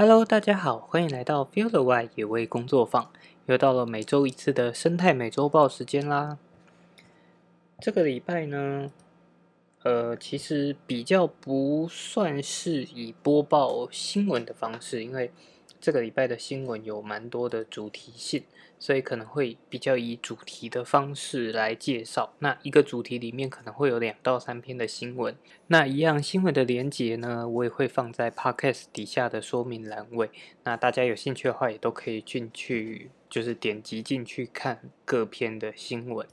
Hello，大家好，欢迎来到 Feel the Y 野味工作坊，又到了每周一次的生态美洲豹时间啦。这个礼拜呢，呃，其实比较不算是以播报新闻的方式，因为这个礼拜的新闻有蛮多的主题性。所以可能会比较以主题的方式来介绍。那一个主题里面可能会有两到三篇的新闻。那一样新闻的连接呢，我也会放在 podcast 底下的说明栏位。那大家有兴趣的话，也都可以进去，就是点击进去看各篇的新闻。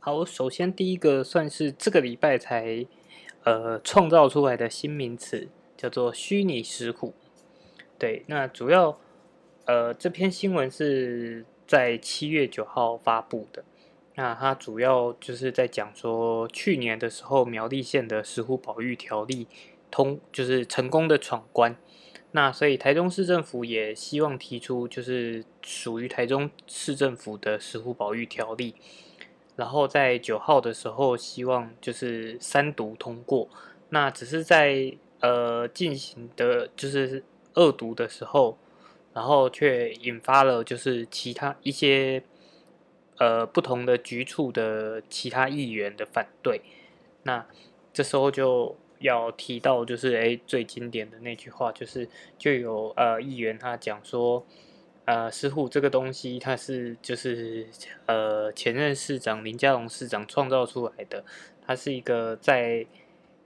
好，首先第一个算是这个礼拜才呃创造出来的新名词，叫做虚拟石虎。对，那主要。呃，这篇新闻是在七月九号发布的。那它主要就是在讲说，去年的时候苗栗县的石虎保育条例通，就是成功的闯关。那所以台中市政府也希望提出，就是属于台中市政府的石虎保育条例。然后在九号的时候，希望就是三读通过。那只是在呃进行的，就是恶毒的时候。然后却引发了就是其他一些呃不同的局处的其他议员的反对，那这时候就要提到就是哎最经典的那句话就是就有呃议员他讲说呃石虎这个东西它是就是呃前任市长林佳龙市长创造出来的，它是一个在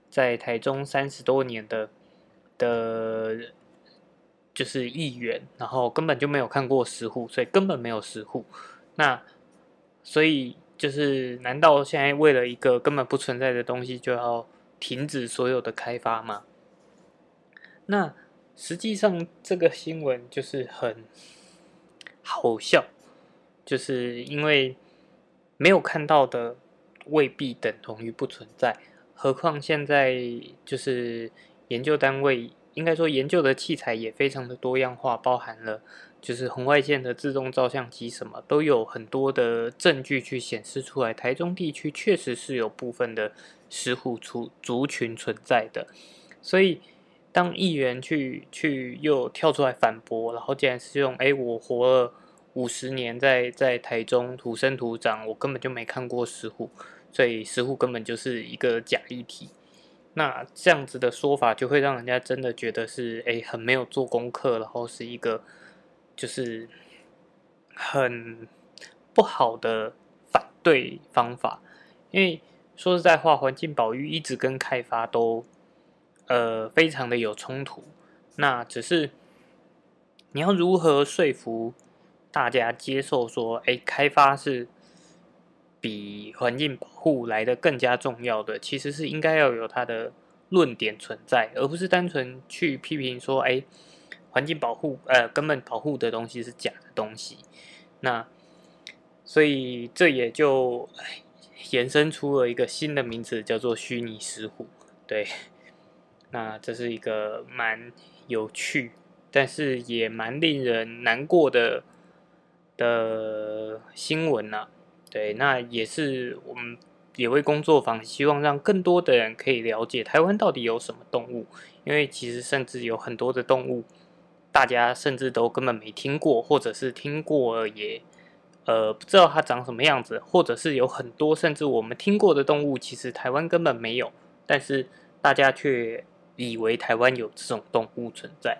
在台中三十多年的的。就是议员，然后根本就没有看过石户，所以根本没有石户。那所以就是，难道现在为了一个根本不存在的东西，就要停止所有的开发吗？那实际上这个新闻就是很好笑，就是因为没有看到的未必等同于不存在，何况现在就是研究单位。应该说，研究的器材也非常的多样化，包含了就是红外线的自动照相机，什么都有很多的证据去显示出来。台中地区确实是有部分的石虎族族群存在的，所以当议员去去又跳出来反驳，然后竟然是用“哎，我活了五十年在在台中土生土长，我根本就没看过石虎，所以石虎根本就是一个假议题。”那这样子的说法就会让人家真的觉得是哎很没有做功课，然后是一个就是很不好的反对方法。因为说实在话，环境保育一直跟开发都呃非常的有冲突。那只是你要如何说服大家接受说，哎，开发是。比环境保护来的更加重要的，其实是应该要有它的论点存在，而不是单纯去批评说，哎，环境保护，呃，根本保护的东西是假的东西。那所以这也就延伸出了一个新的名词，叫做虚拟石虎。对，那这是一个蛮有趣，但是也蛮令人难过的的新闻呐。对，那也是我们野味工作坊希望让更多的人可以了解台湾到底有什么动物，因为其实甚至有很多的动物，大家甚至都根本没听过，或者是听过也呃不知道它长什么样子，或者是有很多甚至我们听过的动物，其实台湾根本没有，但是大家却以为台湾有这种动物存在。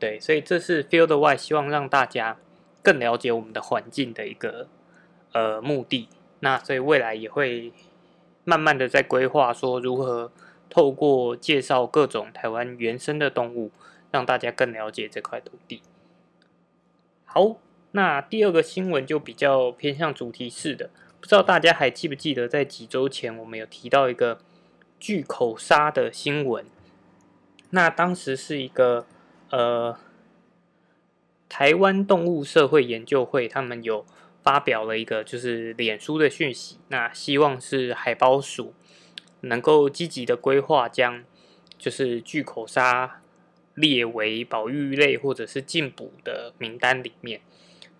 对，所以这是 Field Y 希望让大家更了解我们的环境的一个。呃，目的那所以未来也会慢慢的在规划，说如何透过介绍各种台湾原生的动物，让大家更了解这块土地。好，那第二个新闻就比较偏向主题式的，不知道大家还记不记得，在几周前我们有提到一个巨口鲨的新闻，那当时是一个呃台湾动物社会研究会，他们有。发表了一个就是脸书的讯息，那希望是海豹署能够积极的规划，将就是巨口鲨列为保育类或者是禁捕的名单里面。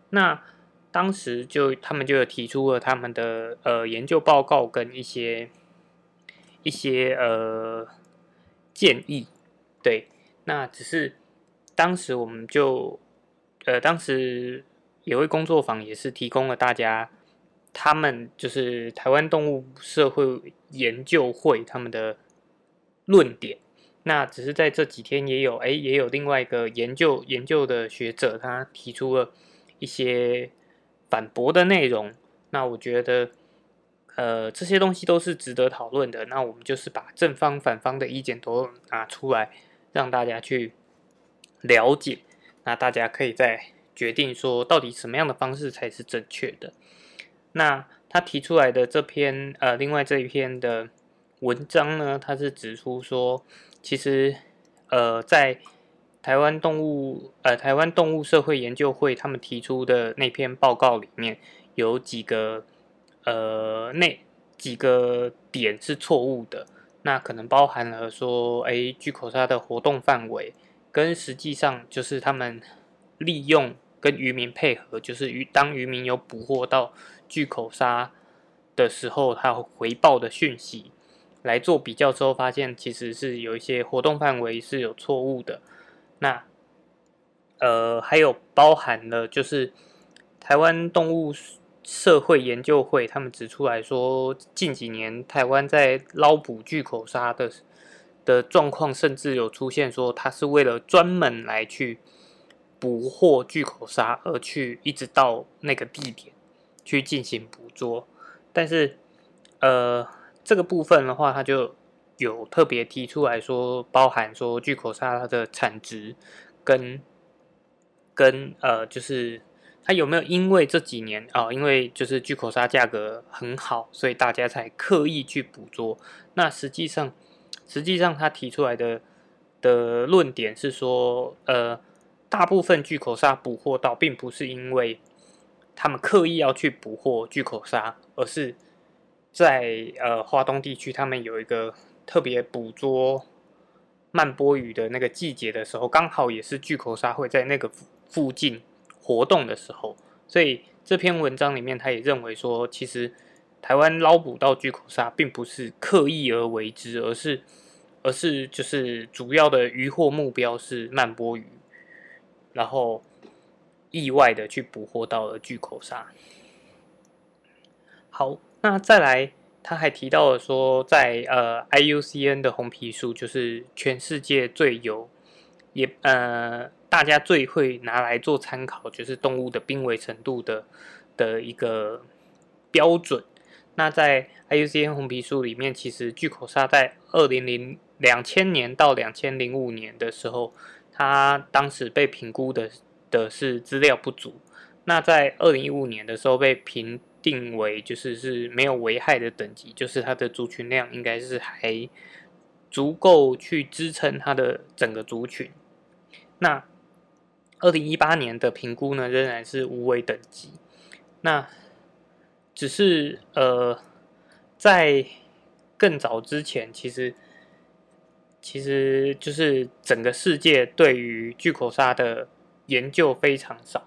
那当时就他们就有提出了他们的呃研究报告跟一些一些呃建议，对，那只是当时我们就，呃，当时野味工作坊也是提供了大家，他们就是台湾动物社会研究会他们的论点。那只是在这几天也有，哎，也有另外一个研究研究的学者，他提出了一些反驳的内容。那我觉得，呃，这些东西都是值得讨论的。那我们就是把正方反方的意见都拿出来，让大家去了解。那大家可以在决定说，到底什么样的方式才是正确的。那他提出来的这篇，呃，另外这一篇的文章呢，他是指出说。其实，呃，在台湾动物呃台湾动物社会研究会他们提出的那篇报告里面有几个呃那几个点是错误的，那可能包含了说，哎，巨口鲨的活动范围跟实际上就是他们利用跟渔民配合，就是渔当渔民有捕获到巨口鲨的时候，他回报的讯息。来做比较之后，发现其实是有一些活动范围是有错误的。那呃，还有包含了就是台湾动物社会研究会他们指出来说，近几年台湾在捞捕巨口鲨的的状况，甚至有出现说，它是为了专门来去捕获巨口鲨而去，一直到那个地点去进行捕捉。但是呃。这个部分的话，它就有特别提出来说，包含说巨口鲨它的产值跟跟呃，就是它有没有因为这几年啊，因为就是巨口鲨价格很好，所以大家才刻意去捕捉。那实际上，实际上他提出来的的论点是说，呃，大部分巨口鲨捕获到，并不是因为他们刻意要去捕获巨口鲨，而是。在呃，华东地区，他们有一个特别捕捉慢波鱼的那个季节的时候，刚好也是巨口鲨会在那个附近活动的时候，所以这篇文章里面，他也认为说，其实台湾捞捕到巨口鲨，并不是刻意而为之，而是而是就是主要的渔获目标是慢波鱼，然后意外的去捕获到了巨口鲨。好。那再来，他还提到了说，在呃 IUCN 的红皮书，就是全世界最有也呃大家最会拿来做参考，就是动物的濒危程度的的一个标准。那在 IUCN 红皮书里面，其实巨口鲨在二零零两千年到两千零五年的时候，他当时被评估的的是资料不足。那在二零一五年的时候被评。定为就是是没有危害的等级，就是它的族群量应该是还足够去支撑它的整个族群。那二零一八年的评估呢，仍然是无危等级。那只是呃，在更早之前，其实其实就是整个世界对于巨口鲨的研究非常少。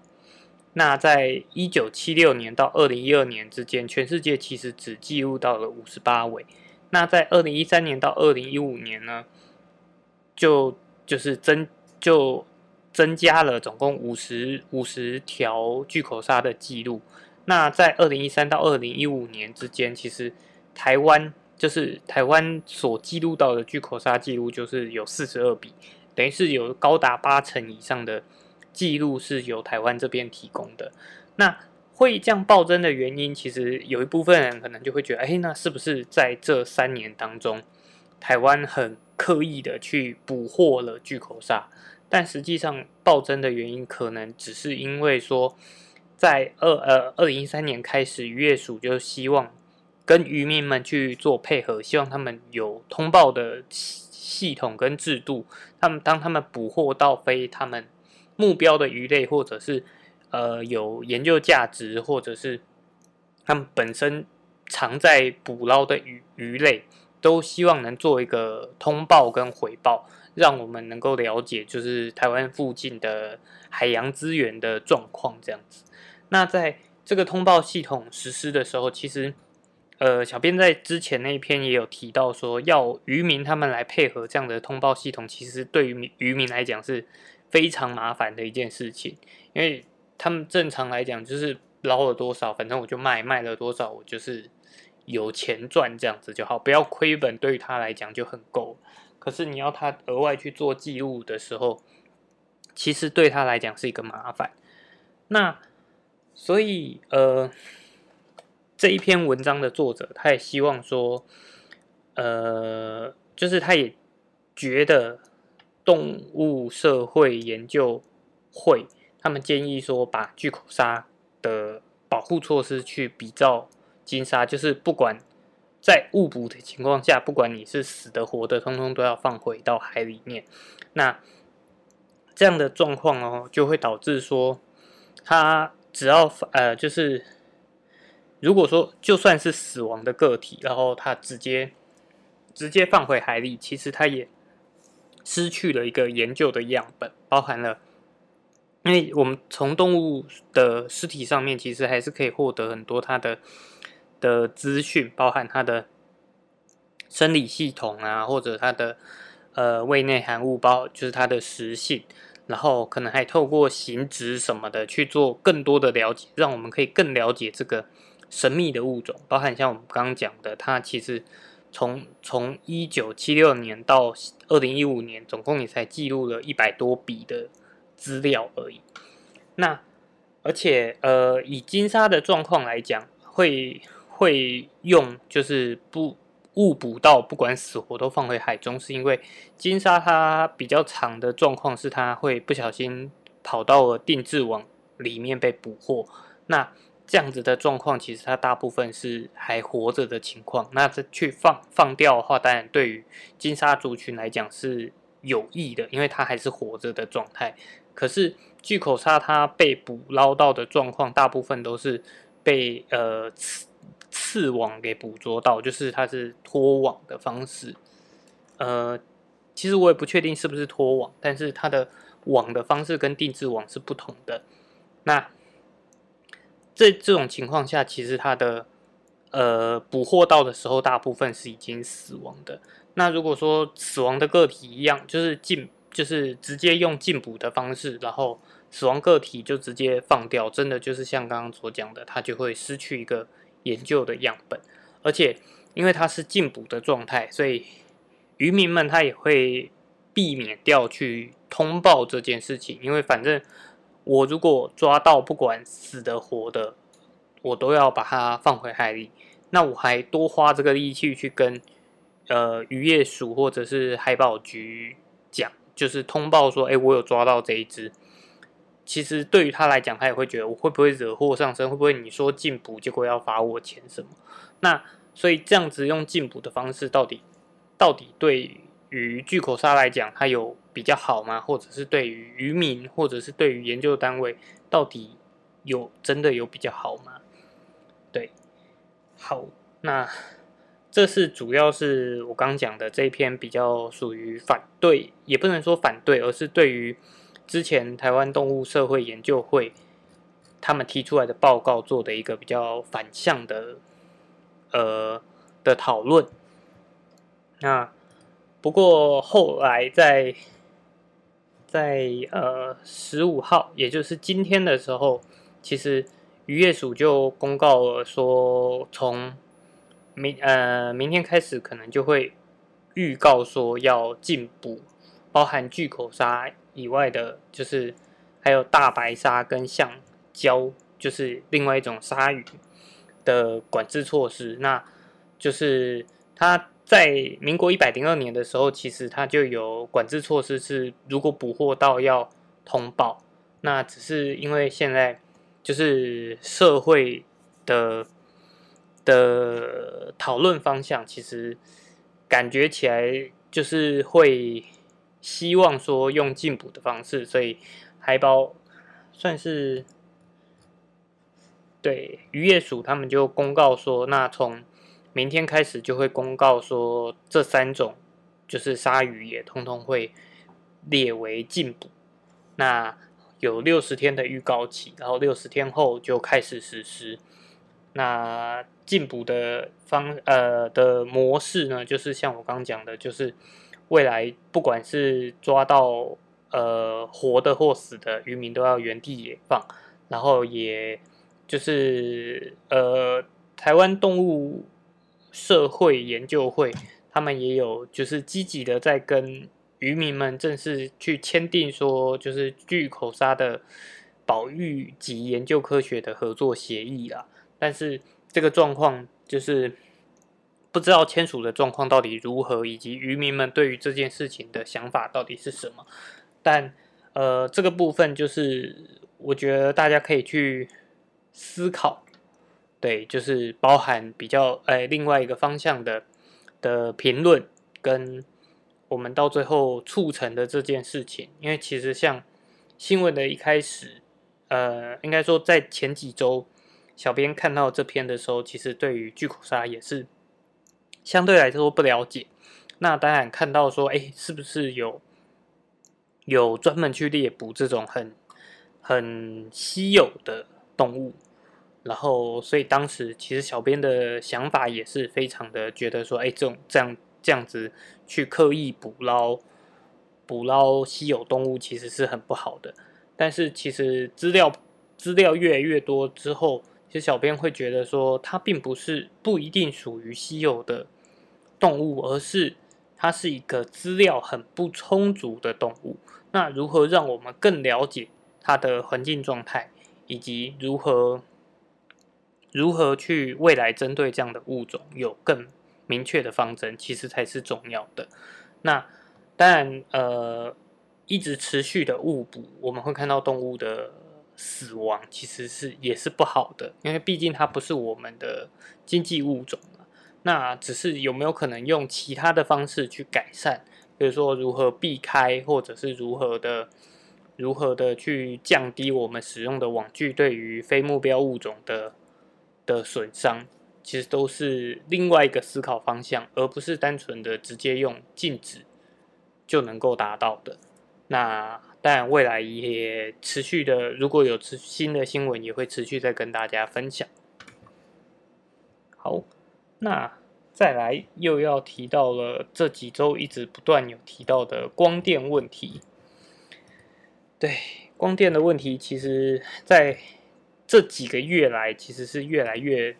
那在一九七六年到二零一二年之间，全世界其实只记录到了五十八尾。那在二零一三年到二零一五年呢，就就是增就增加了总共五十五十条巨口鲨的记录。那在二零一三到二零一五年之间，其实台湾就是台湾所记录到的巨口鲨记录就是有四十二笔，等于是有高达八成以上的。记录是由台湾这边提供的。那会这样暴增的原因，其实有一部分人可能就会觉得，哎，那是不是在这三年当中，台湾很刻意的去捕获了巨口鲨？但实际上暴增的原因，可能只是因为说，在二呃二零一三年开始，渔业署就希望跟渔民们去做配合，希望他们有通报的系系统跟制度，他们当他们捕获到非他们。目标的鱼类，或者是呃有研究价值，或者是他们本身常在捕捞的鱼鱼类，都希望能做一个通报跟回报，让我们能够了解就是台湾附近的海洋资源的状况这样子。那在这个通报系统实施的时候，其实呃小编在之前那一篇也有提到说，要渔民他们来配合这样的通报系统，其实对于渔民来讲是。非常麻烦的一件事情，因为他们正常来讲就是捞了多少，反正我就卖，卖了多少我就是有钱赚这样子就好，不要亏本，对于他来讲就很够。可是你要他额外去做记录的时候，其实对他来讲是一个麻烦。那所以呃，这一篇文章的作者他也希望说，呃，就是他也觉得。动物社会研究会，他们建议说，把巨口鲨的保护措施去比照金鲨，就是不管在误捕的情况下，不管你是死的活的，通通都要放回到海里面。那这样的状况哦，就会导致说，它只要呃，就是如果说就算是死亡的个体，然后它直接直接放回海里，其实它也。失去了一个研究的样本，包含了，因为我们从动物的尸体上面，其实还是可以获得很多它的的资讯，包含它的生理系统啊，或者它的呃胃内含物，包就是它的食性，然后可能还透过形质什么的去做更多的了解，让我们可以更了解这个神秘的物种，包含像我们刚刚讲的，它其实。从从一九七六年到二零一五年，总共也才记录了一百多笔的资料而已。那而且呃，以金沙的状况来讲，会会用就是不误捕到，不管死活都放回海中，是因为金沙它比较长的状况是它会不小心跑到了定制网里面被捕获。那这样子的状况，其实它大部分是还活着的情况。那这去放放掉的话，当然对于金沙族群来讲是有益的，因为它还是活着的状态。可是巨口鲨它被捕捞到的状况，大部分都是被呃刺刺网给捕捉到，就是它是拖网的方式。呃，其实我也不确定是不是拖网，但是它的网的方式跟定制网是不同的。那在这种情况下，其实它的呃捕获到的时候，大部分是已经死亡的。那如果说死亡的个体一样，就是禁，就是直接用禁捕的方式，然后死亡个体就直接放掉，真的就是像刚刚所讲的，它就会失去一个研究的样本。而且因为它是禁捕的状态，所以渔民们他也会避免掉去通报这件事情，因为反正。我如果抓到不管死的活的，我都要把它放回海里。那我还多花这个力气去跟呃渔业署或者是海保局讲，就是通报说，哎，我有抓到这一只。其实对于他来讲，他也会觉得我会不会惹祸上身？会不会你说禁捕，结果要罚我钱什么？那所以这样子用禁捕的方式，到底到底对于巨口鲨来讲，它有？比较好吗？或者是对于渔民，或者是对于研究单位，到底有真的有比较好吗？对，好，那这是主要是我刚讲的这一篇比较属于反对，也不能说反对，而是对于之前台湾动物社会研究会他们提出来的报告做的一个比较反向的呃的讨论。那不过后来在在呃十五号，也就是今天的时候，其实渔业署就公告了说，从明呃明天开始，可能就会预告说要禁捕包含巨口鲨以外的，就是还有大白鲨跟橡胶，就是另外一种鲨鱼的管制措施。那就是它。在民国一百零二年的时候，其实它就有管制措施，是如果捕获到要通报。那只是因为现在就是社会的的讨论方向，其实感觉起来就是会希望说用禁捕的方式，所以海保算是对渔业署他们就公告说，那从明天开始就会公告说，这三种就是鲨鱼也通通会列为禁捕。那有六十天的预告期，然后六十天后就开始实施。那禁捕的方呃的模式呢，就是像我刚讲的，就是未来不管是抓到呃活的或死的渔民都要原地野放，然后也就是呃台湾动物社会研究会，他们也有就是积极的在跟渔民们正式去签订说就是巨口鲨的保育及研究科学的合作协议啦，但是这个状况就是不知道签署的状况到底如何，以及渔民们对于这件事情的想法到底是什么。但呃，这个部分就是我觉得大家可以去思考，对，就是包含比较哎另外一个方向的的评论，跟我们到最后促成的这件事情。因为其实像新闻的一开始，呃，应该说在前几周。小编看到这篇的时候，其实对于巨口鲨也是相对来说不了解。那当然看到说，哎，是不是有有专门去猎捕这种很很稀有的动物？然后，所以当时其实小编的想法也是非常的觉得说，哎，这种这样这样子去刻意捕捞捕捞稀有动物，其实是很不好的。但是其实资料资料越来越多之后，其实小编会觉得说，它并不是不一定属于稀有的动物，而是它是一个资料很不充足的动物。那如何让我们更了解它的环境状态，以及如何如何去未来针对这样的物种有更明确的方针，其实才是重要的。那当然，呃，一直持续的误捕，我们会看到动物的。死亡其实是也是不好的，因为毕竟它不是我们的经济物种那只是有没有可能用其他的方式去改善，比如说如何避开，或者是如何的如何的去降低我们使用的网具对于非目标物种的的损伤，其实都是另外一个思考方向，而不是单纯的直接用禁止就能够达到的。那但未来也持续的，如果有持新的新闻，也会持续再跟大家分享。好，那再来又要提到了这几周一直不断有提到的光电问题。对，光电的问题，其实在这几个月来，其实是越来越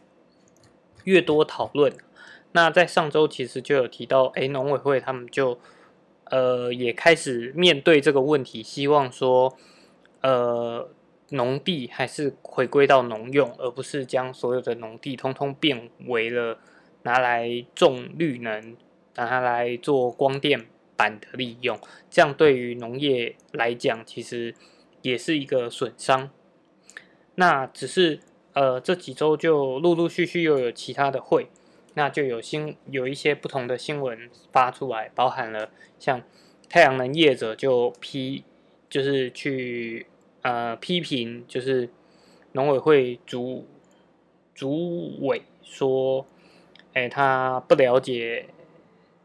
越多讨论。那在上周其实就有提到，哎，农委会他们就。呃，也开始面对这个问题，希望说，呃，农地还是回归到农用，而不是将所有的农地通通变为了拿来种绿能，拿它来做光电板的利用。这样对于农业来讲，其实也是一个损伤。那只是呃，这几周就陆陆续续又有其他的会。那就有新有一些不同的新闻发出来，包含了像太阳能业者就批，就是去呃批评，就是农委会主主委说，哎，他不了解，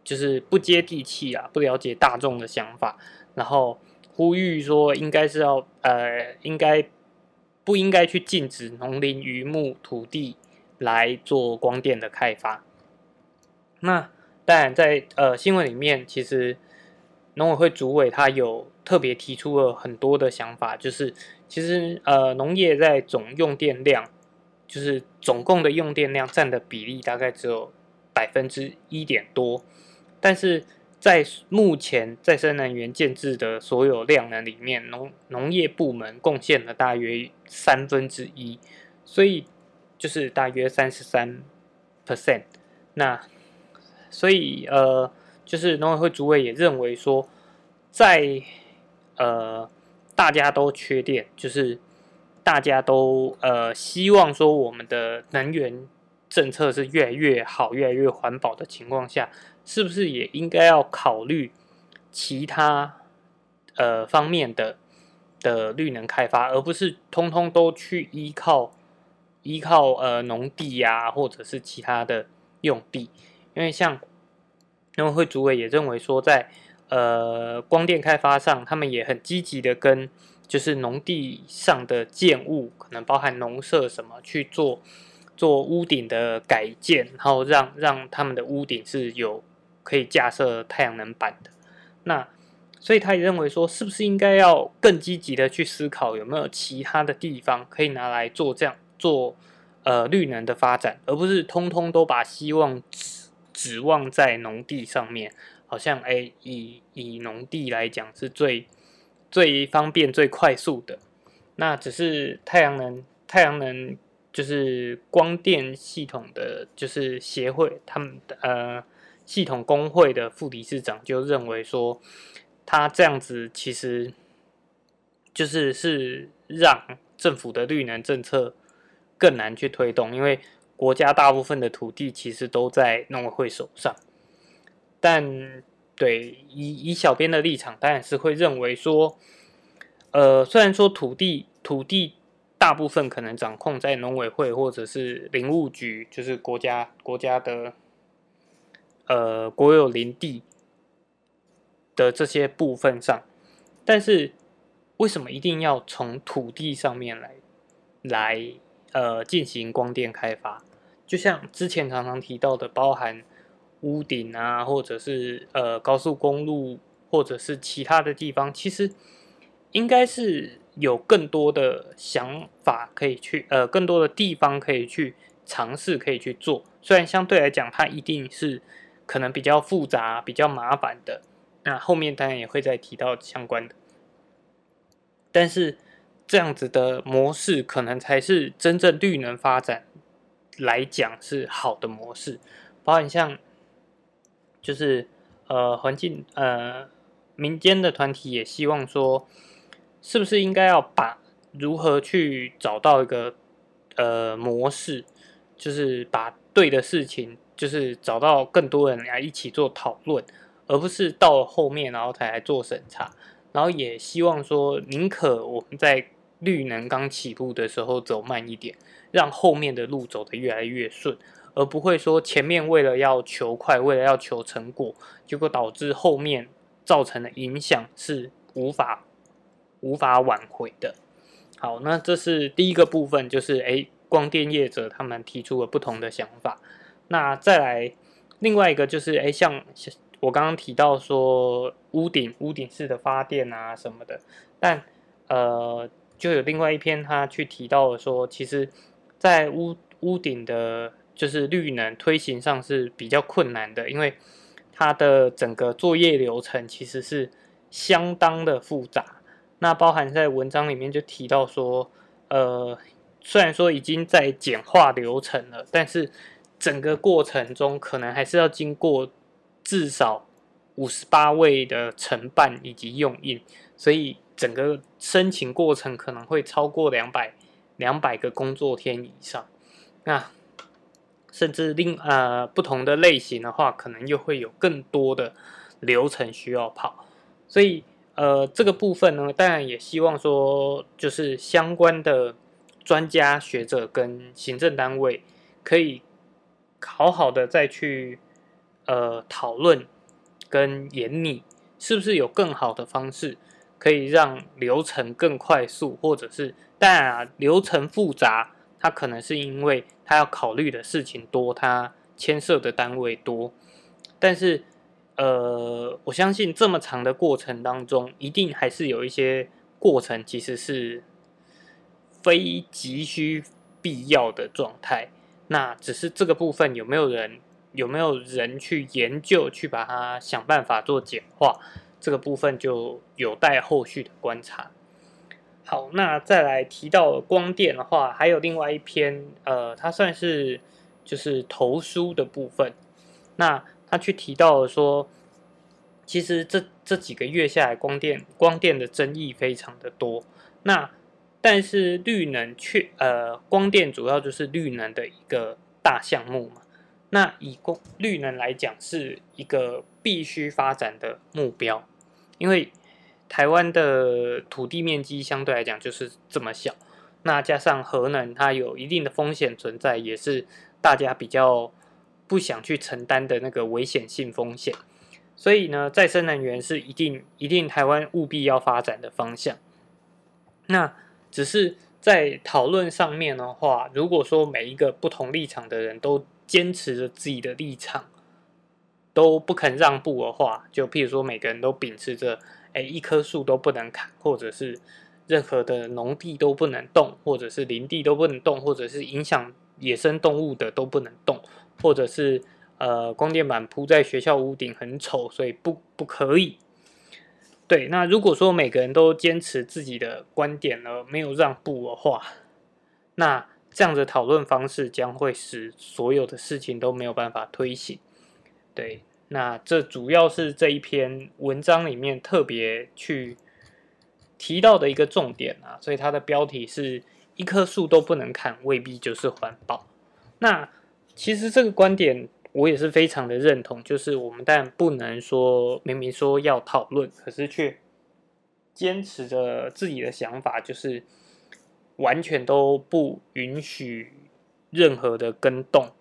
就是不接地气啊，不了解大众的想法，然后呼吁说，应该是要呃，应该不应该去禁止农林渔牧土地。来做光电的开发。那当然，在呃新闻里面，其实农委会主委他有特别提出了很多的想法，就是其实呃农业在总用电量，就是总共的用电量占的比例大概只有百分之一点多，但是在目前再生能源建制的所有量能里面，农农业部门贡献了大约三分之一，所以。就是大约三十三 percent，那所以呃，就是农委会主委也认为说，在呃大家都缺电，就是大家都呃希望说我们的能源政策是越来越好、越来越环保的情况下，是不是也应该要考虑其他呃方面的的绿能开发，而不是通通都去依靠。依靠呃农地呀，或者是其他的用地，因为像农会主委也认为说，在呃光电开发上，他们也很积极的跟就是农地上的建物，可能包含农舍什么去做做屋顶的改建，然后让让他们的屋顶是有可以架设太阳能板的。那所以他也认为说，是不是应该要更积极的去思考，有没有其他的地方可以拿来做这样做呃绿能的发展，而不是通通都把希望指指望在农地上面。好像哎，以以农地来讲是最最方便、最快速的。那只是太阳能，太阳能就是光电系统的，就是协会他们呃系统工会的副理事长就认为说，他这样子其实就是是让政府的绿能政策更难去推动，因为国家大部分的土地其实都在农委会手上。但对以以小编的立场，当然是会认为说，呃，虽然说土地土地大部分可能掌控在农委会或者是林务局，就是国家国家的呃国有林地的这些部分上，但是为什么一定要从土地上面来来呃进行光电开发？就像之前常常提到的，包含。屋顶啊，或者是呃高速公路，或者是其他的地方，其实应该是有更多的想法可以去，呃，更多的地方可以去尝试，可以去做。虽然相对来讲，它一定是可能比较复杂、比较麻烦的。那后面当然也会再提到相关的，但是这样子的模式，可能才是真正绿能发展来讲是好的模式，包含像。就是呃，环境呃，民间的团体也希望说，是不是应该要把如何去找到一个呃模式，就是把对的事情，就是找到更多人来一起做讨论，而不是到后面然后才来做审查。然后也希望说，宁可我们在绿能刚起步的时候走慢一点，让后面的路走得越来越顺。而不会说前面为了要求快，为了要求成果，结果导致后面造成的影响是无法无法挽回的。好，那这是第一个部分，就是诶，光电业者他们提出了不同的想法。那再来另外一个就是诶，像我刚刚提到说屋顶屋顶式的发电啊什么的，但呃，就有另外一篇他去提到说，其实，在屋屋顶的就是绿能推行上是比较困难的，因为它的整个作业流程其实是相当的复杂。那包含在文章里面就提到说，呃，虽然说已经在简化流程了，但是整个过程中可能还是要经过至少五十八位的承办以及用印，所以整个申请过程可能会超过两百两百个工作天以上。那甚至另呃不同的类型的话，可能又会有更多的流程需要跑，所以呃这个部分呢，当然也希望说，就是相关的专家学者跟行政单位可以好好的再去呃讨论跟研拟，是不是有更好的方式可以让流程更快速，或者是当然啊流程复杂。它可能是因为它要考虑的事情多，它牵涉的单位多，但是呃，我相信这么长的过程当中，一定还是有一些过程其实是非急需必要的状态。那只是这个部分有没有人有没有人去研究，去把它想办法做简化，这个部分就有待后续的观察。好，那再来提到光电的话，还有另外一篇，呃，它算是就是投书的部分。那他去提到说，其实这这几个月下来，光电光电的争议非常的多。那但是绿能却呃，光电主要就是绿能的一个大项目嘛。那以光绿能来讲，是一个必须发展的目标，因为。台湾的土地面积相对来讲就是这么小，那加上核能它有一定的风险存在，也是大家比较不想去承担的那个危险性风险。所以呢，再生能源是一定一定台湾务必要发展的方向。那只是在讨论上面的话，如果说每一个不同立场的人都坚持着自己的立场，都不肯让步的话，就譬如说每个人都秉持着。哎，一棵树都不能砍，或者是任何的农地都不能动，或者是林地都不能动，或者是影响野生动物的都不能动，或者是呃，光电板铺在学校屋顶很丑，所以不不可以。对，那如果说每个人都坚持自己的观点而没有让步的话，那这样的讨论方式将会使所有的事情都没有办法推行。对，那这主要是这一篇文章里面特别去提到的一个重点啊，所以它的标题是一棵树都不能砍，未必就是环保。那其实这个观点。我也是非常的认同，就是我们但不能说明明说要讨论，可是却坚持着自己的想法，就是完全都不允许任何的跟动。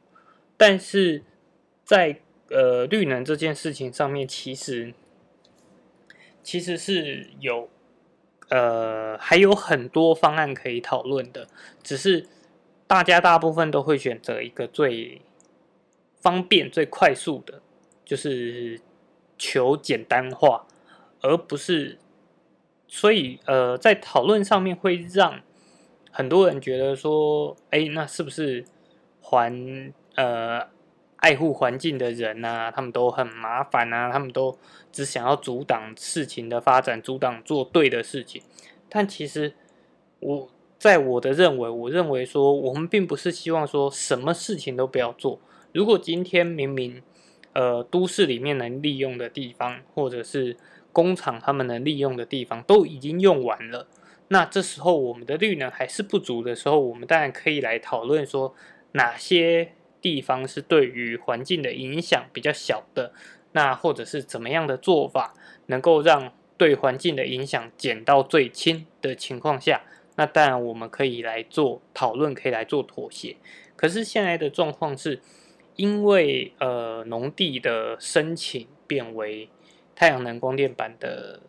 但是在呃绿能这件事情上面，其实其实是有呃还有很多方案可以讨论的，只是大家大部分都会选择一个最。方便最快速的，就是求简单化，而不是，所以呃，在讨论上面会让很多人觉得说，哎，那是不是环呃爱护环境的人呐，他们都很麻烦啊，他们都只想要阻挡事情的发展，阻挡做对的事情。但其实我在我的认为，我认为说，我们并不是希望说什么事情都不要做。如果今天明明，呃，都市里面能利用的地方，或者是工厂他们能利用的地方都已经用完了，那这时候我们的绿能还是不足的时候，我们当然可以来讨论说哪些地方是对于环境的影响比较小的，那或者是怎么样的做法能够让对环境的影响减到最轻的情况下，那当然我们可以来做讨论，可以来做妥协。可是现在的状况是。因为呃，农地的申请变为太阳能光电板的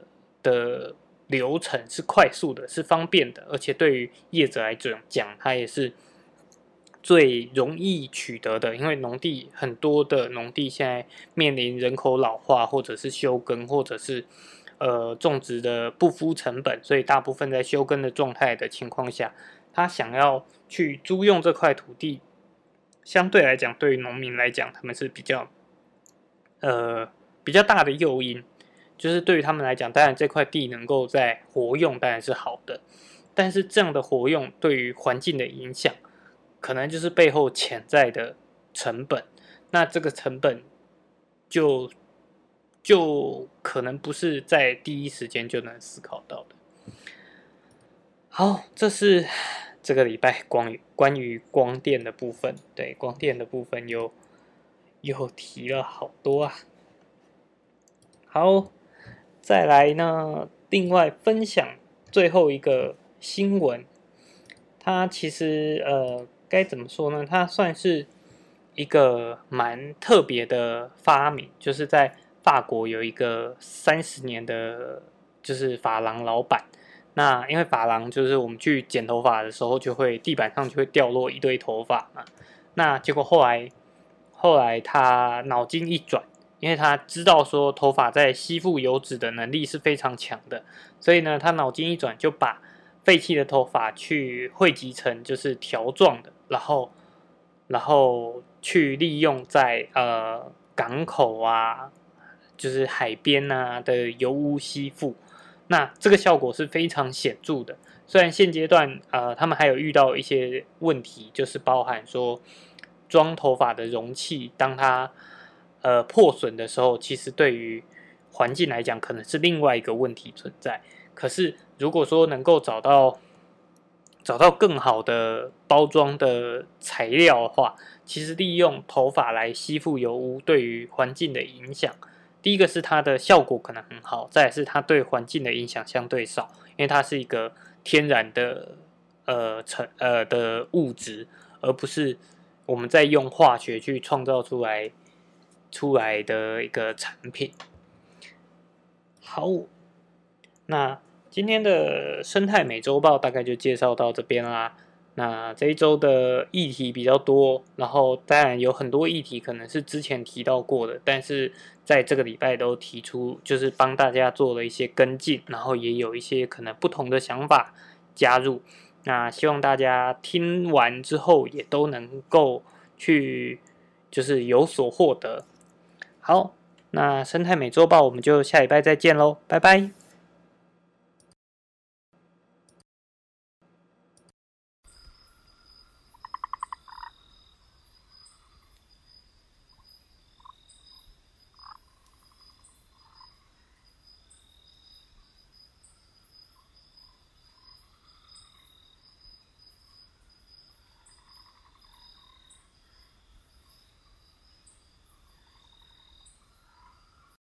的流程是快速的，是方便的，而且对于业者来讲，讲它也是最容易取得的。因为农地很多的农地现在面临人口老化，或者是休耕，或者是呃种植的不敷成本，所以大部分在休耕的状态的情况下，他想要去租用这块土地。相对来讲，对于农民来讲，他们是比较，呃，比较大的诱因，就是对于他们来讲，当然这块地能够在活用，当然是好的，但是这样的活用对于环境的影响，可能就是背后潜在的成本，那这个成本就就可能不是在第一时间就能思考到的。好，这是。这个礼拜光关于光电的部分，对光电的部分又又提了好多啊。好，再来呢，另外分享最后一个新闻，它其实呃该怎么说呢？它算是一个蛮特别的发明，就是在法国有一个三十年的，就是法郎老板。那因为发廊就是我们去剪头发的时候，就会地板上就会掉落一堆头发嘛。那结果后来，后来他脑筋一转，因为他知道说头发在吸附油脂的能力是非常强的，所以呢，他脑筋一转就把废弃的头发去汇集成就是条状的，然后，然后去利用在呃港口啊，就是海边啊的油污吸附。那这个效果是非常显著的。虽然现阶段，呃，他们还有遇到一些问题，就是包含说装头发的容器，当它呃破损的时候，其实对于环境来讲，可能是另外一个问题存在。可是如果说能够找到找到更好的包装的材料的话，其实利用头发来吸附油污，对于环境的影响。第一个是它的效果可能很好，再是它对环境的影响相对少，因为它是一个天然的呃成呃的物质，而不是我们在用化学去创造出来出来的一个产品。好，那今天的生态美洲报大概就介绍到这边啦。那这一周的议题比较多，然后当然有很多议题可能是之前提到过的，但是在这个礼拜都提出，就是帮大家做了一些跟进，然后也有一些可能不同的想法加入。那希望大家听完之后也都能够去，就是有所获得。好，那生态美周报我们就下礼拜再见喽，拜拜。